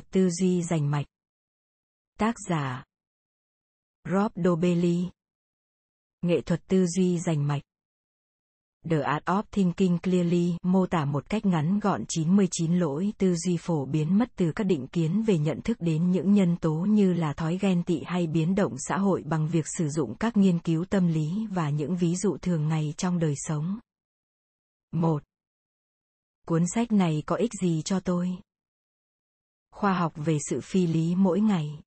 thuật tư duy rành mạch. Tác giả, Rob Dobelli Nghệ thuật tư duy rành mạch The Art of Thinking Clearly mô tả một cách ngắn gọn 99 lỗi tư duy phổ biến mất từ các định kiến về nhận thức đến những nhân tố như là thói ghen tị hay biến động xã hội bằng việc sử dụng các nghiên cứu tâm lý và những ví dụ thường ngày trong đời sống. 1. Cuốn sách này có ích gì cho tôi? Khoa học về sự phi lý mỗi ngày.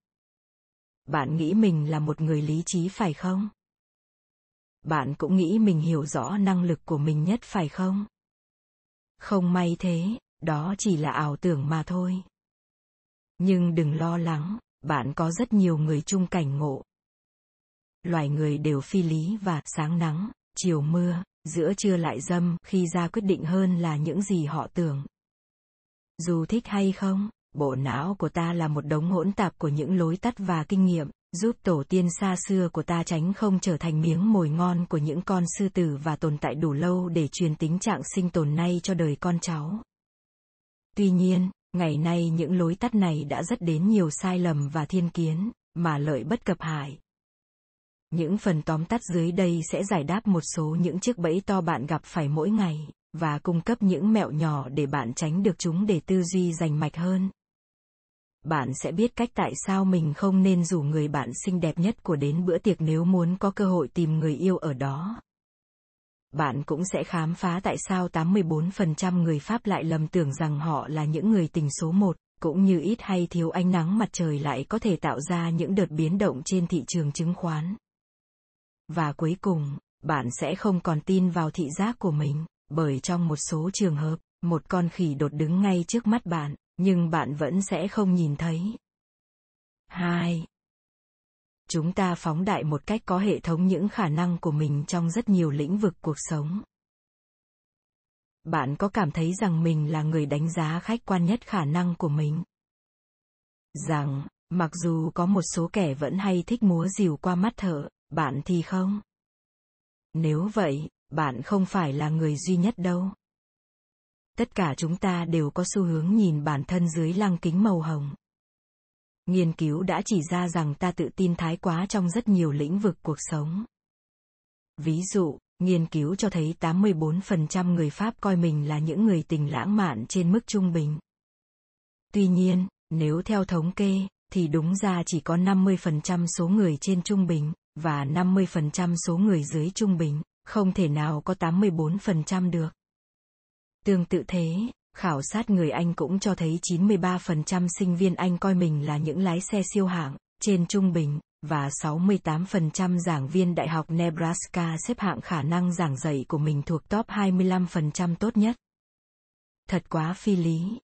Bạn nghĩ mình là một người lý trí phải không? Bạn cũng nghĩ mình hiểu rõ năng lực của mình nhất phải không? Không may thế, đó chỉ là ảo tưởng mà thôi. Nhưng đừng lo lắng, bạn có rất nhiều người chung cảnh ngộ. Loài người đều phi lý và sáng nắng, chiều mưa, giữa trưa lại dâm khi ra quyết định hơn là những gì họ tưởng. Dù thích hay không, bộ não của ta là một đống hỗn tạp của những lối tắt và kinh nghiệm, giúp tổ tiên xa xưa của ta tránh không trở thành miếng mồi ngon của những con sư tử và tồn tại đủ lâu để truyền tính trạng sinh tồn nay cho đời con cháu. Tuy nhiên, ngày nay những lối tắt này đã rất đến nhiều sai lầm và thiên kiến, mà lợi bất cập hại. Những phần tóm tắt dưới đây sẽ giải đáp một số những chiếc bẫy to bạn gặp phải mỗi ngày, và cung cấp những mẹo nhỏ để bạn tránh được chúng để tư duy rành mạch hơn bạn sẽ biết cách tại sao mình không nên rủ người bạn xinh đẹp nhất của đến bữa tiệc nếu muốn có cơ hội tìm người yêu ở đó. Bạn cũng sẽ khám phá tại sao 84% người Pháp lại lầm tưởng rằng họ là những người tình số một, cũng như ít hay thiếu ánh nắng mặt trời lại có thể tạo ra những đợt biến động trên thị trường chứng khoán. Và cuối cùng, bạn sẽ không còn tin vào thị giác của mình, bởi trong một số trường hợp, một con khỉ đột đứng ngay trước mắt bạn nhưng bạn vẫn sẽ không nhìn thấy. 2. Chúng ta phóng đại một cách có hệ thống những khả năng của mình trong rất nhiều lĩnh vực cuộc sống. Bạn có cảm thấy rằng mình là người đánh giá khách quan nhất khả năng của mình? Rằng, mặc dù có một số kẻ vẫn hay thích múa rìu qua mắt thợ, bạn thì không. Nếu vậy, bạn không phải là người duy nhất đâu tất cả chúng ta đều có xu hướng nhìn bản thân dưới lăng kính màu hồng nghiên cứu đã chỉ ra rằng ta tự tin thái quá trong rất nhiều lĩnh vực cuộc sống ví dụ nghiên cứu cho thấy 84% người Pháp coi mình là những người tình lãng mạn trên mức trung bình. Tuy nhiên, nếu theo thống kê, thì đúng ra chỉ có 50% số người trên trung bình, và 50% số người dưới trung bình, không thể nào có 84% được. Tương tự thế, khảo sát người Anh cũng cho thấy 93% sinh viên Anh coi mình là những lái xe siêu hạng, trên trung bình, và 68% giảng viên Đại học Nebraska xếp hạng khả năng giảng dạy của mình thuộc top 25% tốt nhất. Thật quá phi lý.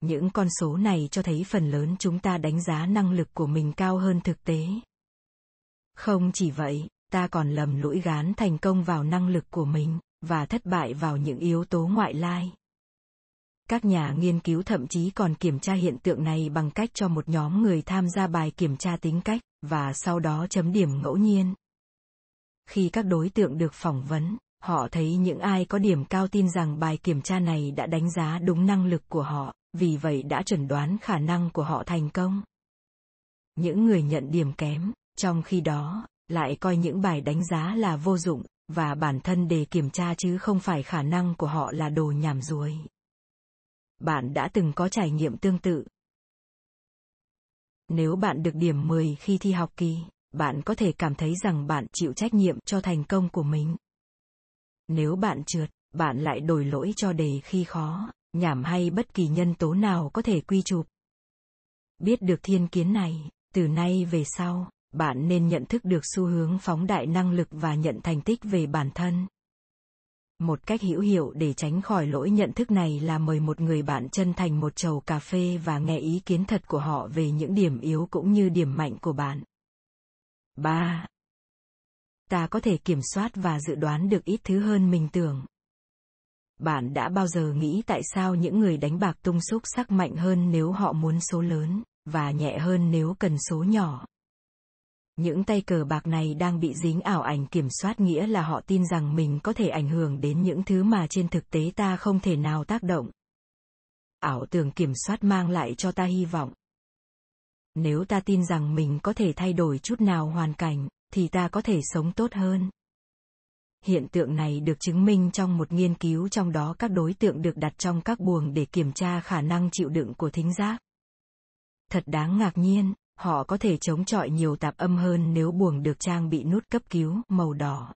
Những con số này cho thấy phần lớn chúng ta đánh giá năng lực của mình cao hơn thực tế. Không chỉ vậy, ta còn lầm lũi gán thành công vào năng lực của mình và thất bại vào những yếu tố ngoại lai. Các nhà nghiên cứu thậm chí còn kiểm tra hiện tượng này bằng cách cho một nhóm người tham gia bài kiểm tra tính cách và sau đó chấm điểm ngẫu nhiên. Khi các đối tượng được phỏng vấn, họ thấy những ai có điểm cao tin rằng bài kiểm tra này đã đánh giá đúng năng lực của họ, vì vậy đã chuẩn đoán khả năng của họ thành công. Những người nhận điểm kém, trong khi đó, lại coi những bài đánh giá là vô dụng và bản thân để kiểm tra chứ không phải khả năng của họ là đồ nhảm ruồi. Bạn đã từng có trải nghiệm tương tự. Nếu bạn được điểm 10 khi thi học kỳ, bạn có thể cảm thấy rằng bạn chịu trách nhiệm cho thành công của mình. Nếu bạn trượt, bạn lại đổi lỗi cho đề khi khó, nhảm hay bất kỳ nhân tố nào có thể quy chụp. Biết được thiên kiến này, từ nay về sau, bạn nên nhận thức được xu hướng phóng đại năng lực và nhận thành tích về bản thân một cách hữu hiệu để tránh khỏi lỗi nhận thức này là mời một người bạn chân thành một chầu cà phê và nghe ý kiến thật của họ về những điểm yếu cũng như điểm mạnh của bạn 3. Ta có thể kiểm soát và dự đoán được ít thứ hơn mình tưởng. Bạn đã bao giờ nghĩ tại sao những người đánh bạc tung xúc sắc mạnh hơn nếu họ muốn số lớn, và nhẹ hơn nếu cần số nhỏ? Những tay cờ bạc này đang bị dính ảo ảnh kiểm soát nghĩa là họ tin rằng mình có thể ảnh hưởng đến những thứ mà trên thực tế ta không thể nào tác động ảo tưởng kiểm soát mang lại cho ta hy vọng. Nếu ta tin rằng mình có thể thay đổi chút nào hoàn cảnh, thì ta có thể sống tốt hơn. Hiện tượng này được chứng minh trong một nghiên cứu trong đó các đối tượng được đặt trong các buồng để kiểm tra khả năng chịu đựng của thính giác. Thật đáng ngạc nhiên, họ có thể chống chọi nhiều tạp âm hơn nếu buồng được trang bị nút cấp cứu màu đỏ.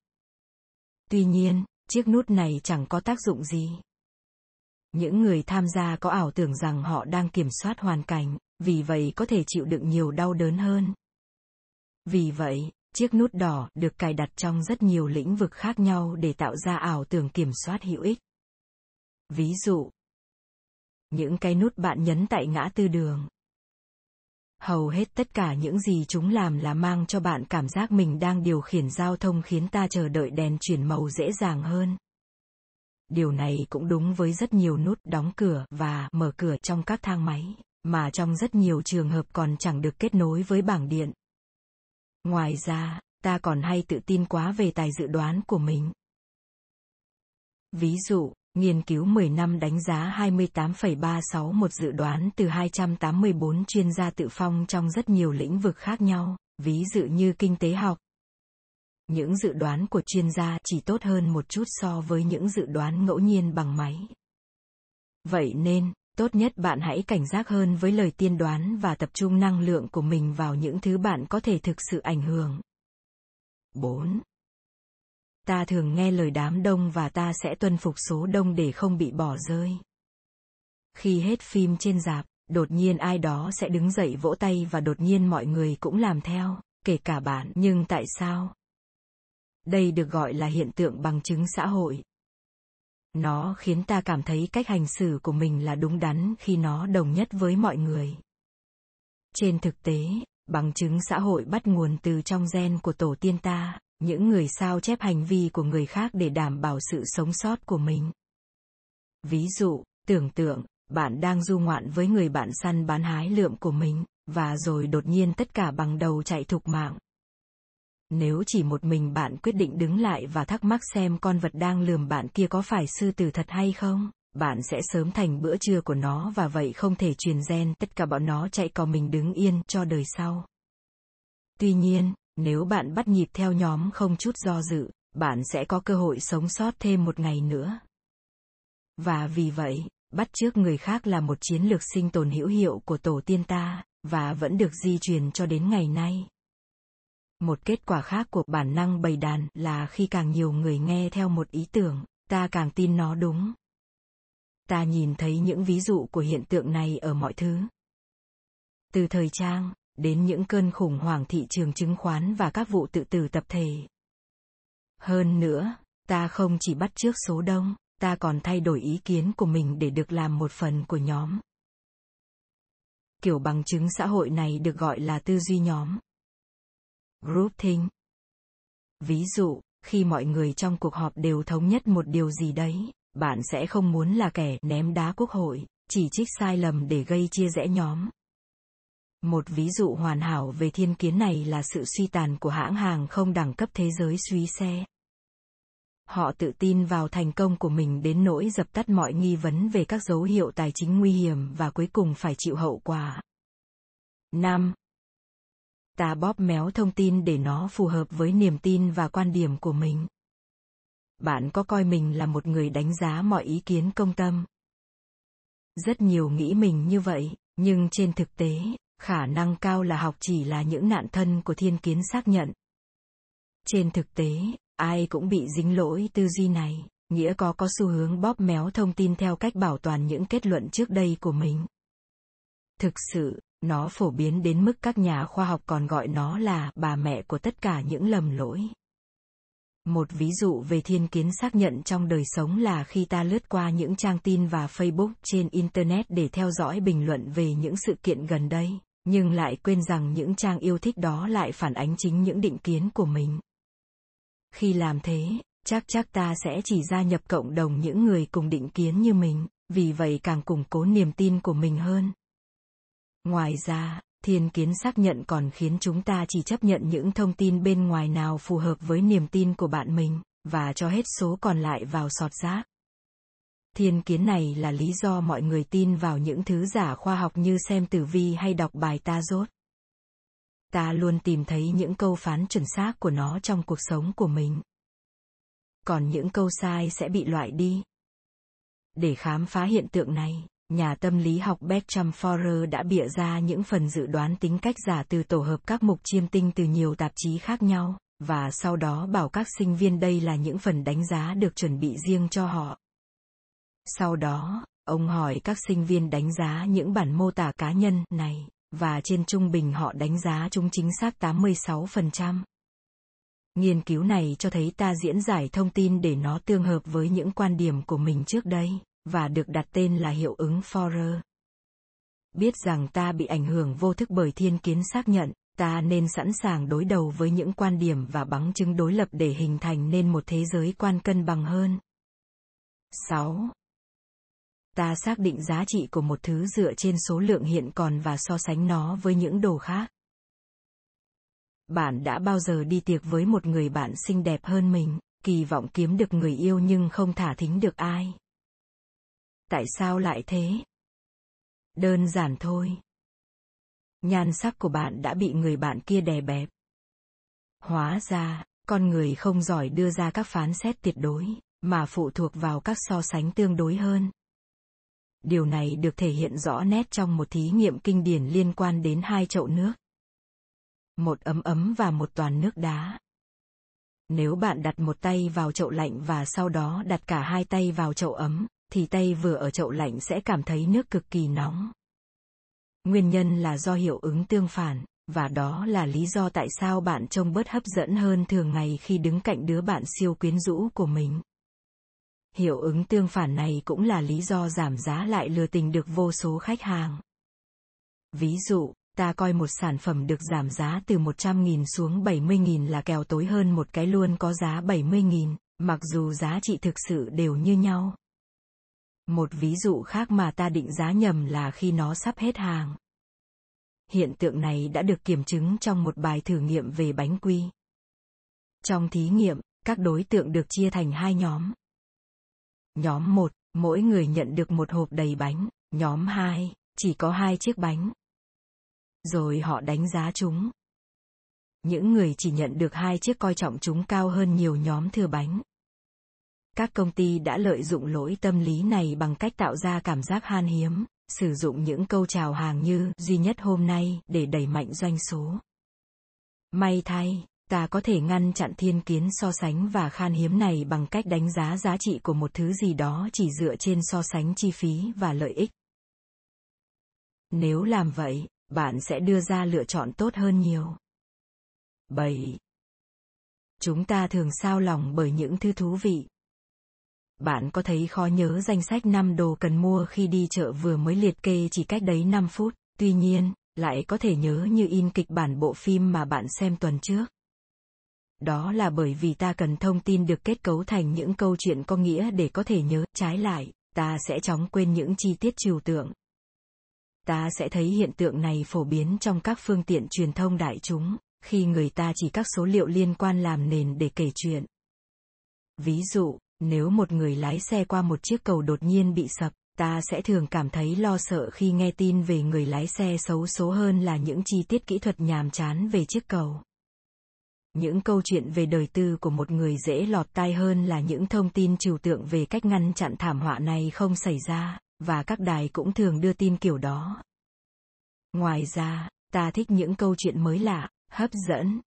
Tuy nhiên, chiếc nút này chẳng có tác dụng gì. Những người tham gia có ảo tưởng rằng họ đang kiểm soát hoàn cảnh, vì vậy có thể chịu đựng nhiều đau đớn hơn. Vì vậy, chiếc nút đỏ được cài đặt trong rất nhiều lĩnh vực khác nhau để tạo ra ảo tưởng kiểm soát hữu ích. Ví dụ, những cái nút bạn nhấn tại ngã tư đường. Hầu hết tất cả những gì chúng làm là mang cho bạn cảm giác mình đang điều khiển giao thông khiến ta chờ đợi đèn chuyển màu dễ dàng hơn. Điều này cũng đúng với rất nhiều nút đóng cửa và mở cửa trong các thang máy, mà trong rất nhiều trường hợp còn chẳng được kết nối với bảng điện. Ngoài ra, ta còn hay tự tin quá về tài dự đoán của mình. Ví dụ, nghiên cứu 10 năm đánh giá 28,36 một dự đoán từ 284 chuyên gia tự phong trong rất nhiều lĩnh vực khác nhau, ví dụ như kinh tế học. Những dự đoán của chuyên gia chỉ tốt hơn một chút so với những dự đoán ngẫu nhiên bằng máy. Vậy nên, tốt nhất bạn hãy cảnh giác hơn với lời tiên đoán và tập trung năng lượng của mình vào những thứ bạn có thể thực sự ảnh hưởng. 4. Ta thường nghe lời đám đông và ta sẽ tuân phục số đông để không bị bỏ rơi. Khi hết phim trên dạp, đột nhiên ai đó sẽ đứng dậy vỗ tay và đột nhiên mọi người cũng làm theo, kể cả bạn. Nhưng tại sao? Đây được gọi là hiện tượng bằng chứng xã hội. Nó khiến ta cảm thấy cách hành xử của mình là đúng đắn khi nó đồng nhất với mọi người. Trên thực tế, bằng chứng xã hội bắt nguồn từ trong gen của tổ tiên ta, những người sao chép hành vi của người khác để đảm bảo sự sống sót của mình. Ví dụ, tưởng tượng, bạn đang du ngoạn với người bạn săn bán hái lượm của mình, và rồi đột nhiên tất cả bằng đầu chạy thục mạng. Nếu chỉ một mình bạn quyết định đứng lại và thắc mắc xem con vật đang lườm bạn kia có phải sư tử thật hay không, bạn sẽ sớm thành bữa trưa của nó và vậy không thể truyền gen tất cả bọn nó chạy cò mình đứng yên cho đời sau. Tuy nhiên, nếu bạn bắt nhịp theo nhóm không chút do dự, bạn sẽ có cơ hội sống sót thêm một ngày nữa. Và vì vậy, bắt trước người khác là một chiến lược sinh tồn hữu hiệu của tổ tiên ta, và vẫn được di truyền cho đến ngày nay. Một kết quả khác của bản năng bầy đàn là khi càng nhiều người nghe theo một ý tưởng, ta càng tin nó đúng. Ta nhìn thấy những ví dụ của hiện tượng này ở mọi thứ. Từ thời trang, đến những cơn khủng hoảng thị trường chứng khoán và các vụ tự tử tập thể. Hơn nữa, ta không chỉ bắt trước số đông, ta còn thay đổi ý kiến của mình để được làm một phần của nhóm. Kiểu bằng chứng xã hội này được gọi là tư duy nhóm. Groupthink. Ví dụ, khi mọi người trong cuộc họp đều thống nhất một điều gì đấy, bạn sẽ không muốn là kẻ ném đá quốc hội, chỉ trích sai lầm để gây chia rẽ nhóm. Một ví dụ hoàn hảo về thiên kiến này là sự suy tàn của hãng hàng không đẳng cấp thế giới suy xe. Họ tự tin vào thành công của mình đến nỗi dập tắt mọi nghi vấn về các dấu hiệu tài chính nguy hiểm và cuối cùng phải chịu hậu quả. 5 ta bóp méo thông tin để nó phù hợp với niềm tin và quan điểm của mình bạn có coi mình là một người đánh giá mọi ý kiến công tâm rất nhiều nghĩ mình như vậy, nhưng trên thực tế khả năng cao là học chỉ là những nạn thân của thiên kiến xác nhận. Trên thực tế ai cũng bị dính lỗi tư duy này nghĩa có có xu hướng bóp méo thông tin theo cách bảo toàn những kết luận trước đây của mình. Thực sự nó phổ biến đến mức các nhà khoa học còn gọi nó là bà mẹ của tất cả những lầm lỗi. Một ví dụ về thiên kiến xác nhận trong đời sống là khi ta lướt qua những trang tin và Facebook trên Internet để theo dõi bình luận về những sự kiện gần đây, nhưng lại quên rằng những trang yêu thích đó lại phản ánh chính những định kiến của mình. Khi làm thế, chắc chắc ta sẽ chỉ gia nhập cộng đồng những người cùng định kiến như mình, vì vậy càng củng cố niềm tin của mình hơn. Ngoài ra, thiên kiến xác nhận còn khiến chúng ta chỉ chấp nhận những thông tin bên ngoài nào phù hợp với niềm tin của bạn mình, và cho hết số còn lại vào sọt rác. Thiên kiến này là lý do mọi người tin vào những thứ giả khoa học như xem tử vi hay đọc bài ta rốt. Ta luôn tìm thấy những câu phán chuẩn xác của nó trong cuộc sống của mình. Còn những câu sai sẽ bị loại đi. Để khám phá hiện tượng này, nhà tâm lý học Bertram Forer đã bịa ra những phần dự đoán tính cách giả từ tổ hợp các mục chiêm tinh từ nhiều tạp chí khác nhau, và sau đó bảo các sinh viên đây là những phần đánh giá được chuẩn bị riêng cho họ. Sau đó, ông hỏi các sinh viên đánh giá những bản mô tả cá nhân này, và trên trung bình họ đánh giá chúng chính xác 86%. Nghiên cứu này cho thấy ta diễn giải thông tin để nó tương hợp với những quan điểm của mình trước đây, và được đặt tên là hiệu ứng Forer. Biết rằng ta bị ảnh hưởng vô thức bởi thiên kiến xác nhận, ta nên sẵn sàng đối đầu với những quan điểm và bằng chứng đối lập để hình thành nên một thế giới quan cân bằng hơn. 6 ta xác định giá trị của một thứ dựa trên số lượng hiện còn và so sánh nó với những đồ khác. Bạn đã bao giờ đi tiệc với một người bạn xinh đẹp hơn mình, kỳ vọng kiếm được người yêu nhưng không thả thính được ai? Tại sao lại thế? Đơn giản thôi. Nhan sắc của bạn đã bị người bạn kia đè bẹp. Hóa ra, con người không giỏi đưa ra các phán xét tuyệt đối, mà phụ thuộc vào các so sánh tương đối hơn. Điều này được thể hiện rõ nét trong một thí nghiệm kinh điển liên quan đến hai chậu nước. Một ấm ấm và một toàn nước đá. Nếu bạn đặt một tay vào chậu lạnh và sau đó đặt cả hai tay vào chậu ấm, thì tay vừa ở chậu lạnh sẽ cảm thấy nước cực kỳ nóng. Nguyên nhân là do hiệu ứng tương phản, và đó là lý do tại sao bạn trông bớt hấp dẫn hơn thường ngày khi đứng cạnh đứa bạn siêu quyến rũ của mình. Hiệu ứng tương phản này cũng là lý do giảm giá lại lừa tình được vô số khách hàng. Ví dụ, ta coi một sản phẩm được giảm giá từ 100.000 xuống 70.000 là kèo tối hơn một cái luôn có giá 70.000, mặc dù giá trị thực sự đều như nhau. Một ví dụ khác mà ta định giá nhầm là khi nó sắp hết hàng. Hiện tượng này đã được kiểm chứng trong một bài thử nghiệm về bánh quy. Trong thí nghiệm, các đối tượng được chia thành hai nhóm, Nhóm 1, mỗi người nhận được một hộp đầy bánh, nhóm 2, chỉ có hai chiếc bánh. Rồi họ đánh giá chúng. Những người chỉ nhận được hai chiếc coi trọng chúng cao hơn nhiều nhóm thừa bánh. Các công ty đã lợi dụng lỗi tâm lý này bằng cách tạo ra cảm giác han hiếm, sử dụng những câu chào hàng như duy nhất hôm nay để đẩy mạnh doanh số. May thay, ta có thể ngăn chặn thiên kiến so sánh và khan hiếm này bằng cách đánh giá giá trị của một thứ gì đó chỉ dựa trên so sánh chi phí và lợi ích nếu làm vậy bạn sẽ đưa ra lựa chọn tốt hơn nhiều 7. Chúng ta thường sao lòng bởi những thứ thú vị. Bạn có thấy khó nhớ danh sách 5 đồ cần mua khi đi chợ vừa mới liệt kê chỉ cách đấy 5 phút, tuy nhiên, lại có thể nhớ như in kịch bản bộ phim mà bạn xem tuần trước. Đó là bởi vì ta cần thông tin được kết cấu thành những câu chuyện có nghĩa để có thể nhớ, trái lại, ta sẽ chóng quên những chi tiết trừu tượng. Ta sẽ thấy hiện tượng này phổ biến trong các phương tiện truyền thông đại chúng, khi người ta chỉ các số liệu liên quan làm nền để kể chuyện. Ví dụ, nếu một người lái xe qua một chiếc cầu đột nhiên bị sập, ta sẽ thường cảm thấy lo sợ khi nghe tin về người lái xe xấu số hơn là những chi tiết kỹ thuật nhàm chán về chiếc cầu những câu chuyện về đời tư của một người dễ lọt tai hơn là những thông tin trừu tượng về cách ngăn chặn thảm họa này không xảy ra, và các đài cũng thường đưa tin kiểu đó. Ngoài ra, ta thích những câu chuyện mới lạ, hấp dẫn.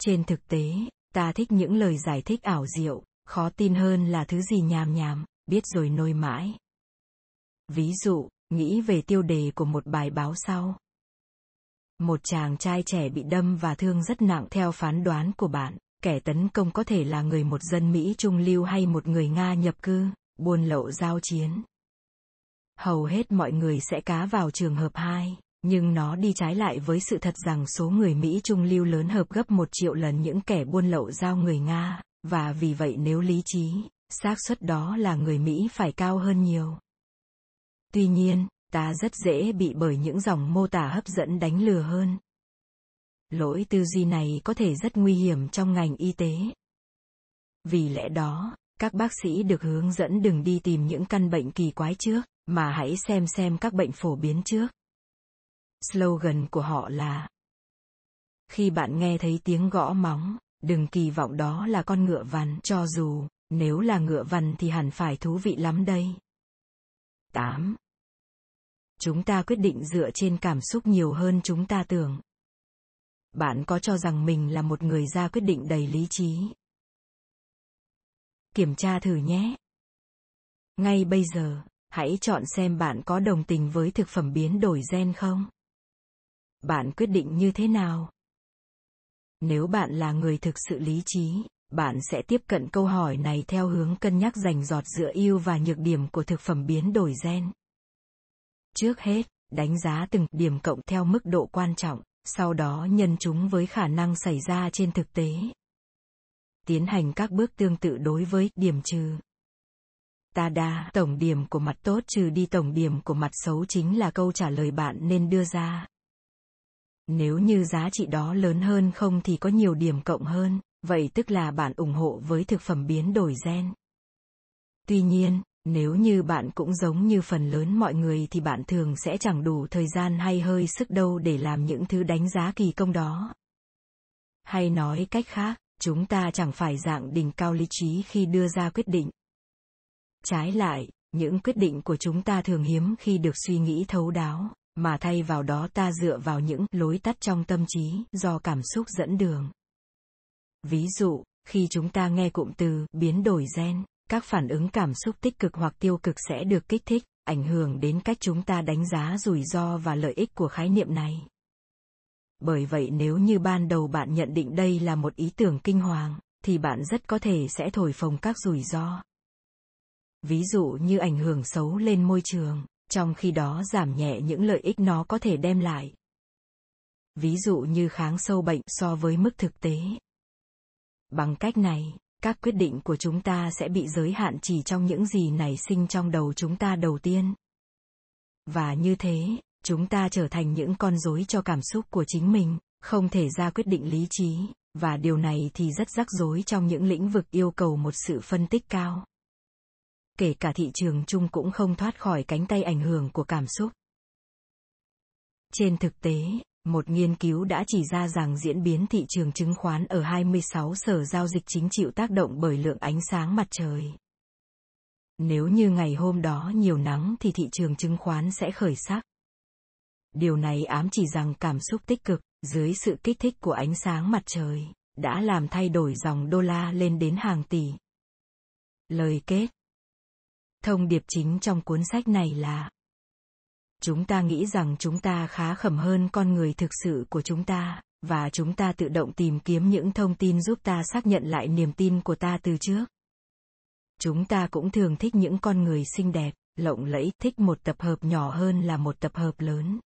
Trên thực tế, ta thích những lời giải thích ảo diệu, khó tin hơn là thứ gì nhàm nhàm, biết rồi nôi mãi. Ví dụ, nghĩ về tiêu đề của một bài báo sau một chàng trai trẻ bị đâm và thương rất nặng theo phán đoán của bạn, kẻ tấn công có thể là người một dân Mỹ trung lưu hay một người Nga nhập cư, buôn lậu giao chiến. Hầu hết mọi người sẽ cá vào trường hợp 2, nhưng nó đi trái lại với sự thật rằng số người Mỹ trung lưu lớn hợp gấp một triệu lần những kẻ buôn lậu giao người Nga, và vì vậy nếu lý trí, xác suất đó là người Mỹ phải cao hơn nhiều. Tuy nhiên, ta rất dễ bị bởi những dòng mô tả hấp dẫn đánh lừa hơn lỗi tư duy này có thể rất nguy hiểm trong ngành y tế vì lẽ đó Các bác sĩ được hướng dẫn đừng đi tìm những căn bệnh kỳ quái trước, mà hãy xem xem các bệnh phổ biến trước. Slogan của họ là Khi bạn nghe thấy tiếng gõ móng, đừng kỳ vọng đó là con ngựa vằn cho dù, nếu là ngựa vằn thì hẳn phải thú vị lắm đây. 8. Chúng ta quyết định dựa trên cảm xúc nhiều hơn chúng ta tưởng. Bạn có cho rằng mình là một người ra quyết định đầy lý trí? Kiểm tra thử nhé. Ngay bây giờ, hãy chọn xem bạn có đồng tình với thực phẩm biến đổi gen không. Bạn quyết định như thế nào? Nếu bạn là người thực sự lý trí, bạn sẽ tiếp cận câu hỏi này theo hướng cân nhắc dành giọt giữa ưu và nhược điểm của thực phẩm biến đổi gen. Trước hết, đánh giá từng điểm cộng theo mức độ quan trọng, sau đó nhân chúng với khả năng xảy ra trên thực tế. Tiến hành các bước tương tự đối với điểm trừ. Tada, tổng điểm của mặt tốt trừ đi tổng điểm của mặt xấu chính là câu trả lời bạn nên đưa ra. Nếu như giá trị đó lớn hơn không thì có nhiều điểm cộng hơn, vậy tức là bạn ủng hộ với thực phẩm biến đổi gen. Tuy nhiên, nếu như bạn cũng giống như phần lớn mọi người thì bạn thường sẽ chẳng đủ thời gian hay hơi sức đâu để làm những thứ đánh giá kỳ công đó. Hay nói cách khác, chúng ta chẳng phải dạng đỉnh cao lý trí khi đưa ra quyết định. Trái lại, những quyết định của chúng ta thường hiếm khi được suy nghĩ thấu đáo, mà thay vào đó ta dựa vào những lối tắt trong tâm trí do cảm xúc dẫn đường. Ví dụ, khi chúng ta nghe cụm từ biến đổi gen, các phản ứng cảm xúc tích cực hoặc tiêu cực sẽ được kích thích, ảnh hưởng đến cách chúng ta đánh giá rủi ro và lợi ích của khái niệm này. Bởi vậy nếu như ban đầu bạn nhận định đây là một ý tưởng kinh hoàng, thì bạn rất có thể sẽ thổi phồng các rủi ro. Ví dụ như ảnh hưởng xấu lên môi trường, trong khi đó giảm nhẹ những lợi ích nó có thể đem lại. Ví dụ như kháng sâu bệnh so với mức thực tế. Bằng cách này, các quyết định của chúng ta sẽ bị giới hạn chỉ trong những gì nảy sinh trong đầu chúng ta đầu tiên. Và như thế, chúng ta trở thành những con rối cho cảm xúc của chính mình, không thể ra quyết định lý trí, và điều này thì rất rắc rối trong những lĩnh vực yêu cầu một sự phân tích cao kể cả thị trường chung cũng không thoát khỏi cánh tay ảnh hưởng của cảm xúc. Trên thực tế, một nghiên cứu đã chỉ ra rằng diễn biến thị trường chứng khoán ở 26 sở giao dịch chính chịu tác động bởi lượng ánh sáng mặt trời. Nếu như ngày hôm đó nhiều nắng thì thị trường chứng khoán sẽ khởi sắc. Điều này ám chỉ rằng cảm xúc tích cực, dưới sự kích thích của ánh sáng mặt trời, đã làm thay đổi dòng đô la lên đến hàng tỷ. Lời kết Thông điệp chính trong cuốn sách này là Chúng ta nghĩ rằng chúng ta khá khẩm hơn con người thực sự của chúng ta, và chúng ta tự động tìm kiếm những thông tin giúp ta xác nhận lại niềm tin của ta từ trước. Chúng ta cũng thường thích những con người xinh đẹp, lộng lẫy, thích một tập hợp nhỏ hơn là một tập hợp lớn.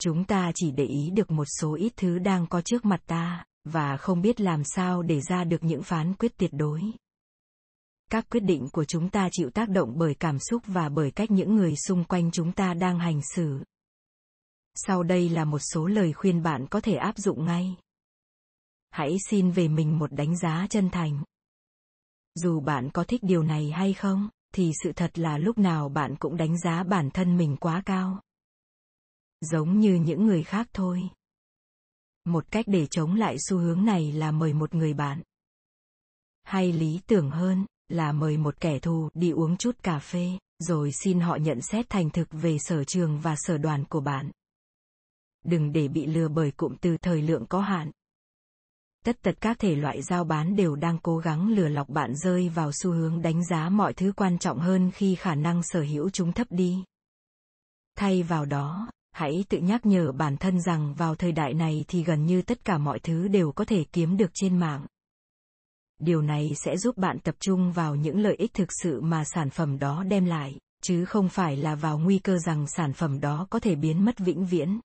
Chúng ta chỉ để ý được một số ít thứ đang có trước mặt ta, và không biết làm sao để ra được những phán quyết tuyệt đối các quyết định của chúng ta chịu tác động bởi cảm xúc và bởi cách những người xung quanh chúng ta đang hành xử. Sau đây là một số lời khuyên bạn có thể áp dụng ngay. Hãy xin về mình một đánh giá chân thành. Dù bạn có thích điều này hay không, thì sự thật là lúc nào bạn cũng đánh giá bản thân mình quá cao. Giống như những người khác thôi. Một cách để chống lại xu hướng này là mời một người bạn. Hay lý tưởng hơn là mời một kẻ thù đi uống chút cà phê, rồi xin họ nhận xét thành thực về sở trường và sở đoàn của bạn. Đừng để bị lừa bởi cụm từ thời lượng có hạn. Tất tật các thể loại giao bán đều đang cố gắng lừa lọc bạn rơi vào xu hướng đánh giá mọi thứ quan trọng hơn khi khả năng sở hữu chúng thấp đi. Thay vào đó, hãy tự nhắc nhở bản thân rằng vào thời đại này thì gần như tất cả mọi thứ đều có thể kiếm được trên mạng điều này sẽ giúp bạn tập trung vào những lợi ích thực sự mà sản phẩm đó đem lại, chứ không phải là vào nguy cơ rằng sản phẩm đó có thể biến mất vĩnh viễn.